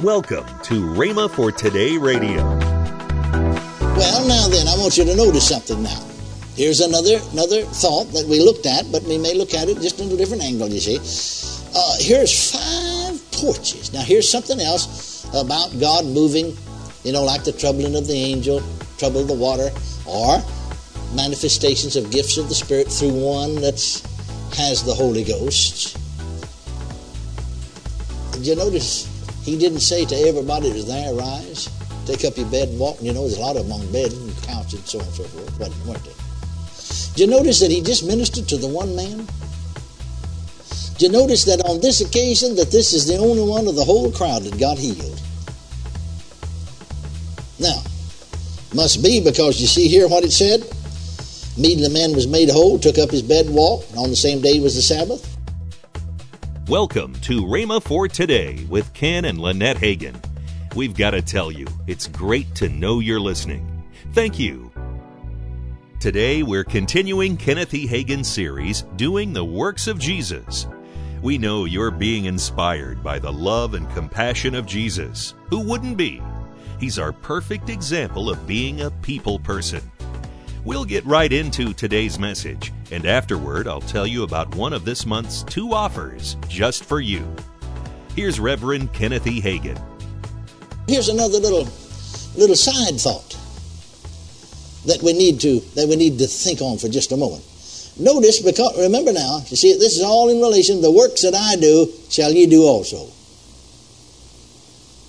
Welcome to Rhema for Today Radio. Well, now then, I want you to notice something now. Here's another another thought that we looked at, but we may look at it just in a different angle, you see. Uh, here's five porches. Now, here's something else about God moving, you know, like the troubling of the angel, trouble of the water, or manifestations of gifts of the Spirit through one that has the Holy Ghost. Did you notice he didn't say to everybody was there, rise, take up your bed and walk. And you know, there's a lot of them on bed and couch and so on and so forth, wasn't, weren't there? Did you notice that he just ministered to the one man? Did you notice that on this occasion that this is the only one of the whole crowd that got healed? Now, must be because you see here what it said? Meeting the man was made whole, took up his bed and walked, and on the same day was the Sabbath. Welcome to Rhema for Today with Ken and Lynette Hagin. We've got to tell you, it's great to know you're listening. Thank you. Today, we're continuing Kenneth E. Hagin's series, Doing the Works of Jesus. We know you're being inspired by the love and compassion of Jesus. Who wouldn't be? He's our perfect example of being a people person. We'll get right into today's message, and afterward, I'll tell you about one of this month's two offers just for you. Here's Reverend Kenneth E. Hagin. Here's another little little side thought that we need to that we need to think on for just a moment. Notice, because remember now, you see, this is all in relation. The works that I do shall ye do also.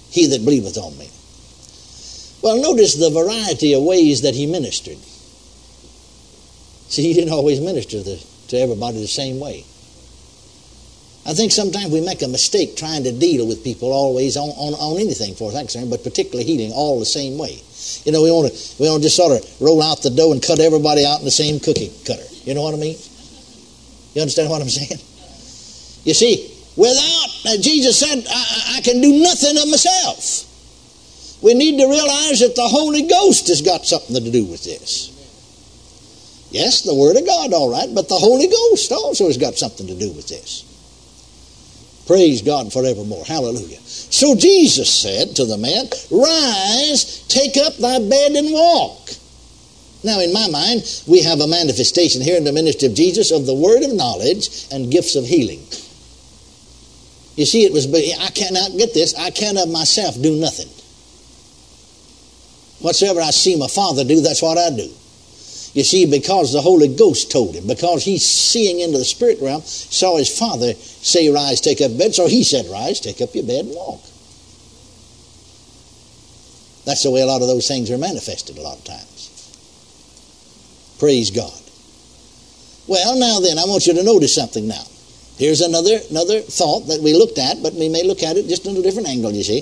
He that believeth on me. Well, notice the variety of ways that he ministered. See, he didn't always minister the, to everybody the same way. I think sometimes we make a mistake trying to deal with people always on, on, on anything for us, but particularly healing all the same way. You know, we want to we want to just sort of roll out the dough and cut everybody out in the same cookie cutter. You know what I mean? You understand what I'm saying? You see, without uh, Jesus said, I, I can do nothing of myself. We need to realize that the Holy Ghost has got something to do with this. Yes, the Word of God, all right, but the Holy Ghost also has got something to do with this. Praise God forevermore. Hallelujah. So Jesus said to the man, Rise, take up thy bed and walk. Now, in my mind, we have a manifestation here in the ministry of Jesus of the word of knowledge and gifts of healing. You see, it was, I cannot get this, I can of myself do nothing. Whatsoever I see my Father do, that's what I do. You see, because the Holy Ghost told him, because he's seeing into the spirit realm, saw his father say, Rise, take up bed. So he said, Rise, take up your bed and walk. That's the way a lot of those things are manifested a lot of times. Praise God. Well, now then, I want you to notice something now. Here's another another thought that we looked at, but we may look at it just in a different angle, you see.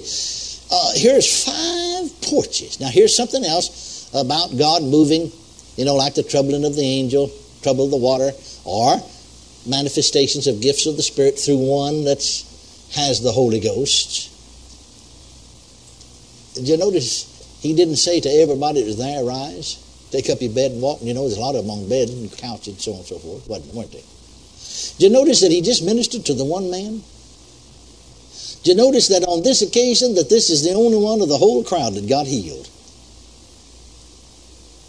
Uh, here's five porches. Now, here's something else about God moving you know, like the troubling of the angel, trouble of the water, or manifestations of gifts of the Spirit through one that has the Holy Ghost. Did you notice he didn't say to everybody that was there, rise, take up your bed and walk? And you know, there's a lot of them on bed and couch and so on and so forth, wasn't, weren't they? Did you notice that he just ministered to the one man? Did you notice that on this occasion that this is the only one of the whole crowd that got healed?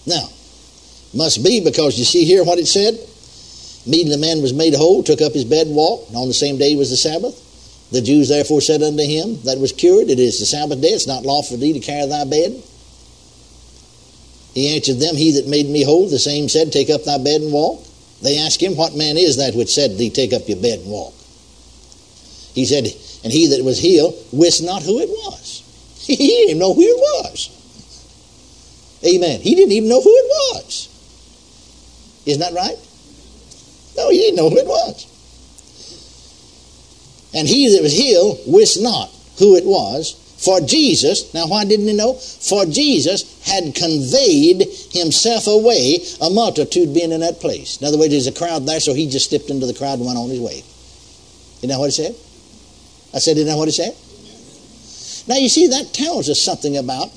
Now, must be because you see here what it said? Meeting the man was made whole, took up his bed and walked, and on the same day was the Sabbath. The Jews therefore said unto him that was cured, It is the Sabbath day, it's not lawful for thee to carry thy bed. He answered them, He that made me whole, the same said, Take up thy bed and walk. They asked him, What man is that which said thee, Take up your bed and walk? He said, And he that was healed wist not who it was. He didn't even know who it was. Amen. He didn't even know who it was. Isn't that right? No, he didn't know who it was. And he that was healed wist not who it was. For Jesus, now why didn't he know? For Jesus had conveyed himself away, a multitude being in that place. In other words, there's a crowd there, so he just stepped into the crowd and went on his way. You know what it said? I said, you know what it said? Now you see, that tells us something about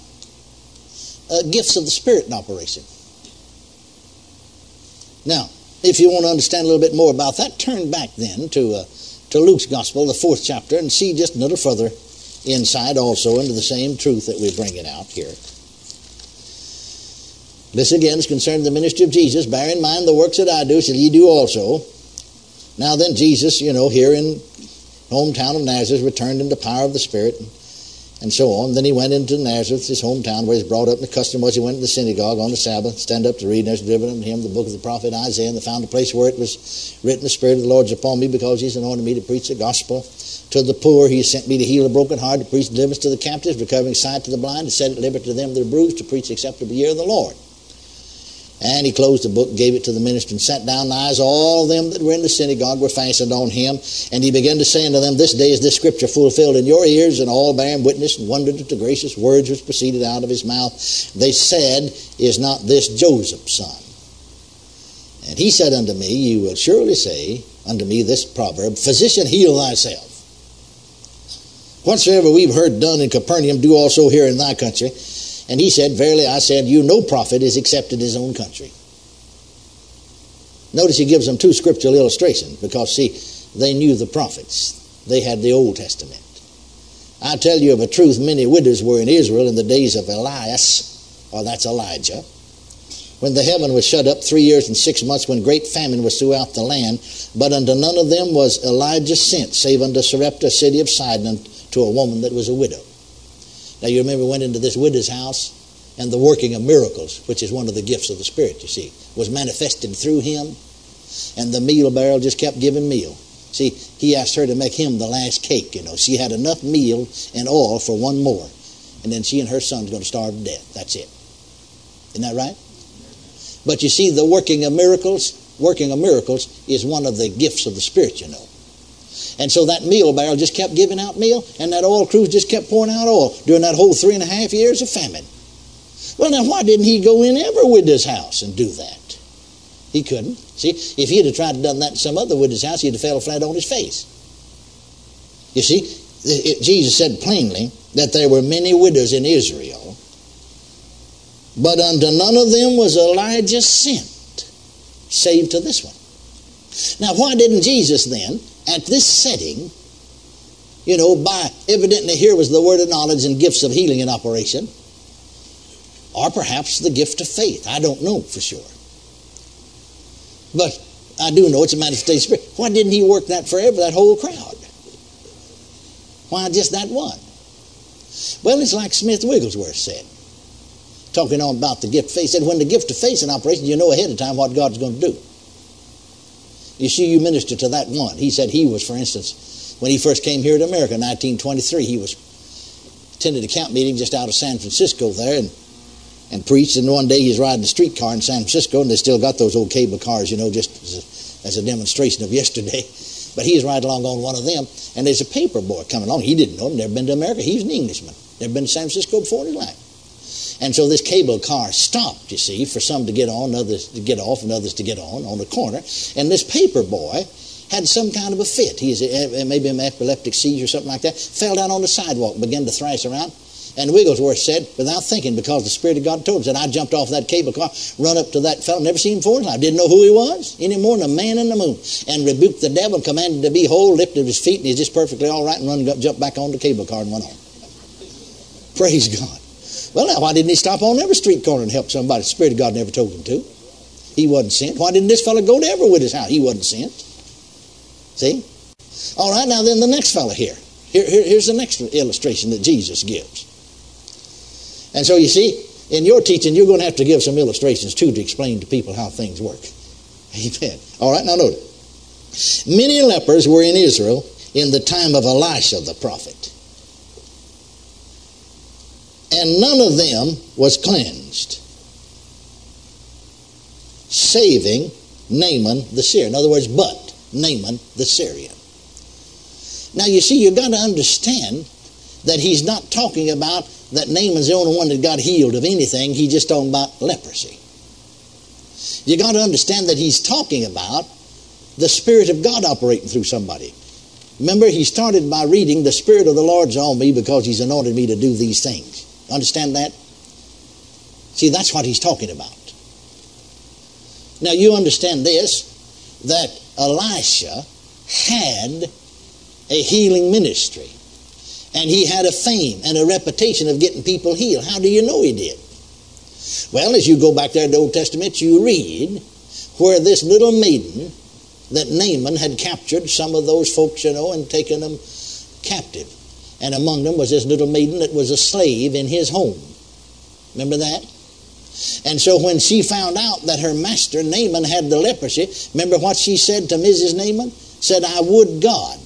uh, gifts of the Spirit in operation. Now, if you want to understand a little bit more about that, turn back then to, uh, to Luke's Gospel, the fourth chapter, and see just a little further insight also into the same truth that we're bringing out here. This again is concerning the ministry of Jesus. Bear in mind the works that I do shall ye do also. Now then, Jesus, you know, here in hometown of Nazareth, returned in the power of the Spirit and so on. Then he went into Nazareth, his hometown, where he was brought up. And the custom was he went to the synagogue on the Sabbath, stand up to read. And there's driven unto him the book of the prophet Isaiah. And they found a place where it was written, The Spirit of the Lord is upon me because he's anointed me to preach the gospel to the poor. He sent me to heal the broken heart, to preach deliverance to the captives, recovering sight to the blind, to set at liberty to them that are bruised, to preach the acceptable year of the Lord. And he closed the book, gave it to the minister, and sat down. And eyes all them that were in the synagogue were fastened on him. And he began to say unto them, This day is this scripture fulfilled in your ears. And all bearing witness and wondered at the gracious words which proceeded out of his mouth. They said, Is not this Joseph's son? And he said unto me, You will surely say unto me this proverb, Physician, heal thyself. Whatsoever we've heard done in Capernaum, do also here in thy country. And he said, Verily I said, you no prophet is except in his own country. Notice he gives them two scriptural illustrations because, see, they knew the prophets. They had the Old Testament. I tell you of a truth, many widows were in Israel in the days of Elias, or that's Elijah, when the heaven was shut up three years and six months, when great famine was throughout the land. But unto none of them was Elijah sent, save unto Sarepta, city of Sidon, to a woman that was a widow. Now, you remember, went into this widow's house, and the working of miracles, which is one of the gifts of the Spirit, you see, was manifested through him, and the meal barrel just kept giving meal. See, he asked her to make him the last cake, you know. She had enough meal and oil for one more, and then she and her son's going to starve to death. That's it. Isn't that right? But you see, the working of miracles, working of miracles is one of the gifts of the Spirit, you know. And so that meal barrel just kept giving out meal, and that oil cruse just kept pouring out oil during that whole three and a half years of famine. Well, now, why didn't he go in ever widow's house and do that? He couldn't. See, if he'd have tried to done that in some other widow's house, he'd have fell flat on his face. You see, it, Jesus said plainly that there were many widows in Israel, but unto none of them was Elijah sent, save to this one. Now, why didn't Jesus then at this setting, you know, by evidently here was the word of knowledge and gifts of healing in operation, or perhaps the gift of faith. I don't know for sure. But I do know it's a manifestation spirit. Why didn't he work that forever, that whole crowd? Why just that one? Well, it's like Smith Wigglesworth said, talking on about the gift of faith. He said, when the gift of faith in operation, you know ahead of time what God's going to do. You see, you minister to that one. He said he was, for instance, when he first came here to America in 1923, he was attended a camp meeting just out of San Francisco there and, and preached. And one day he's riding a streetcar in San Francisco, and they still got those old cable cars, you know, just as a, as a demonstration of yesterday. But he's riding along on one of them, and there's a paper boy coming along. He didn't know him, never been to America. He's an Englishman, never been to San Francisco before in his life. And so this cable car stopped, you see, for some to get on, others to get off, and others to get on on the corner. And this paper boy had some kind of a fit. He's eh, eh, maybe an epileptic seizure or something like that. Fell down on the sidewalk, began to thrash around. And Wigglesworth said, without thinking, because the Spirit of God told him, said, I jumped off that cable car, run up to that fellow, never seen him before life, didn't know who he was, any more than a man in the moon, and rebuked the devil, commanded to be whole, lifted his feet, and he's just perfectly all right, and run, jumped back on the cable car and went on. Praise God. Well, now, why didn't he stop on every street corner and help somebody? The Spirit of God never told him to. He wasn't sent. Why didn't this fellow go to every widow's house? He wasn't sent. See? All right, now then the next fellow here. Here, here. Here's the next illustration that Jesus gives. And so you see, in your teaching, you're going to have to give some illustrations too to explain to people how things work. Amen. All right, now notice. Many lepers were in Israel in the time of Elisha the prophet and none of them was cleansed, saving Naaman the Syrian. In other words, but Naaman the Syrian. Now, you see, you've got to understand that he's not talking about that Naaman's the only one that got healed of anything. He's just talking about leprosy. You got to understand that he's talking about the Spirit of God operating through somebody. Remember, he started by reading, The Spirit of the Lord's on me because he's anointed me to do these things. Understand that? See, that's what he's talking about. Now, you understand this that Elisha had a healing ministry. And he had a fame and a reputation of getting people healed. How do you know he did? Well, as you go back there to the Old Testament, you read where this little maiden that Naaman had captured some of those folks, you know, and taken them captive. And among them was this little maiden that was a slave in his home. Remember that? And so when she found out that her master, Naaman, had the leprosy, remember what she said to Mrs. Naaman? Said, I would God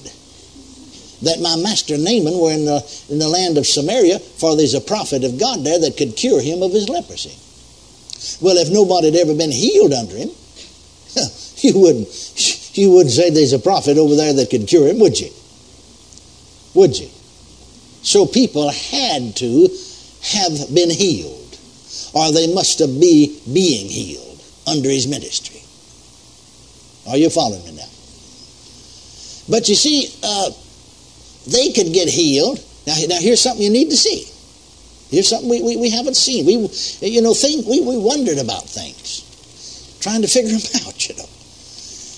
that my master Naaman were in the, in the land of Samaria, for there's a prophet of God there that could cure him of his leprosy. Well, if nobody had ever been healed under him, you wouldn't, you wouldn't say there's a prophet over there that could cure him, would you? Would you? So people had to have been healed or they must have be being healed under his ministry. Are you following me now? But you see, uh, they could get healed. Now, now here's something you need to see. Here's something we, we, we haven't seen. We, you know, think, we, we wondered about things, trying to figure them out, you know.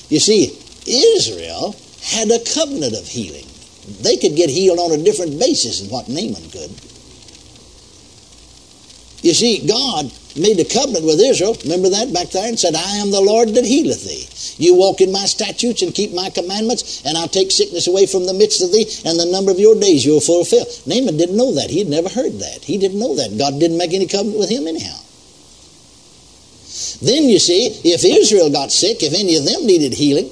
You see, Israel had a covenant of healing. They could get healed on a different basis than what Naaman could. You see, God made a covenant with Israel, remember that back there, and said, I am the Lord that healeth thee. You walk in my statutes and keep my commandments, and I'll take sickness away from the midst of thee, and the number of your days you'll fulfill. Naaman didn't know that. He had never heard that. He didn't know that. God didn't make any covenant with him anyhow. Then you see, if Israel got sick, if any of them needed healing,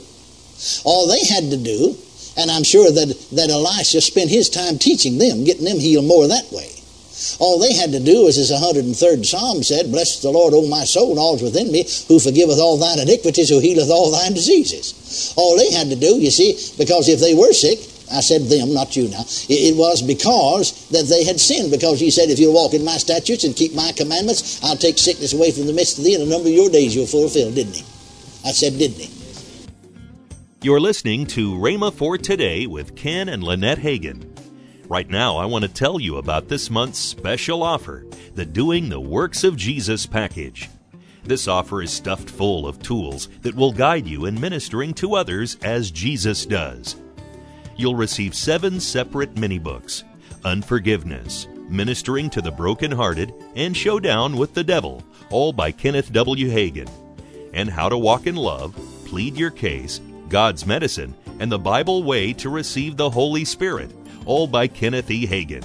all they had to do, and I'm sure that, that Elisha spent his time teaching them, getting them healed more that way. All they had to do was, as the 103rd Psalm said, Bless the Lord, O my soul, and all's within me, who forgiveth all thine iniquities, who healeth all thine diseases. All they had to do, you see, because if they were sick, I said them, not you now. It was because that they had sinned, because he said, If you'll walk in my statutes and keep my commandments, I'll take sickness away from the midst of thee, and a number of your days you'll fulfill, didn't he? I said, didn't he? You're listening to Rhema for Today with Ken and Lynette Hagin. Right now, I want to tell you about this month's special offer the Doing the Works of Jesus package. This offer is stuffed full of tools that will guide you in ministering to others as Jesus does. You'll receive seven separate mini books Unforgiveness, Ministering to the Brokenhearted, and Showdown with the Devil, all by Kenneth W. Hagin, and How to Walk in Love, Plead Your Case, God's Medicine, and the Bible Way to Receive the Holy Spirit all by Kenneth E. Hagin.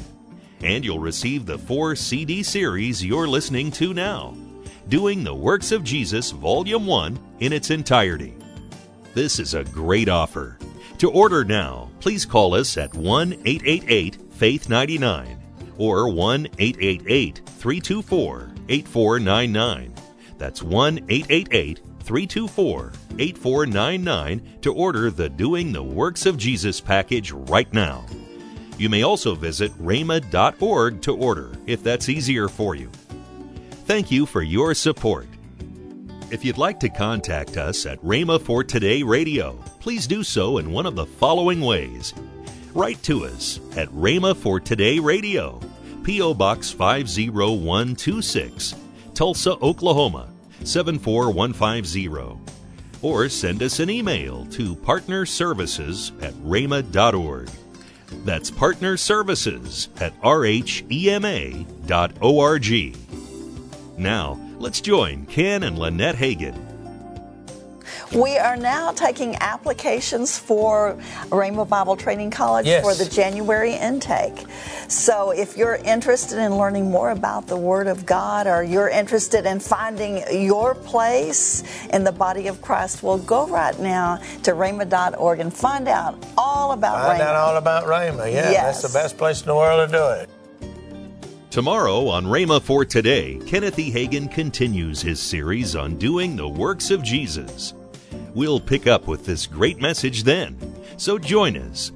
And you'll receive the four CD series you're listening to now Doing the Works of Jesus, Volume 1, in its entirety. This is a great offer. To order now, please call us at 1 888 Faith 99 or 1 888 324 8499. That's 1 888 324 8499 to order the Doing the Works of Jesus package right now. You may also visit rhema.org to order if that's easier for you. Thank you for your support. If you'd like to contact us at Rhema for Today Radio, please do so in one of the following ways. Write to us at Rhema for Today Radio, P.O. Box 50126, Tulsa, Oklahoma 74150. Or send us an email to partnerservices at rhema.org. That's Partner Services at rhema.org. Now, let's join Ken and Lynette Hagin. We are now taking applications for Rhema Bible Training College yes. for the January intake. So if you're interested in learning more about the Word of God or you're interested in finding your place in the body of Christ, well, go right now to rhema.org and find out all about find Rhema. out all about Rhema. Yeah, yes. that's the best place in the world to do it. Tomorrow on Rhema for Today, Kenneth E. Hagin continues his series on doing the works of Jesus. We'll pick up with this great message then. So join us